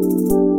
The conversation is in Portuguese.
Música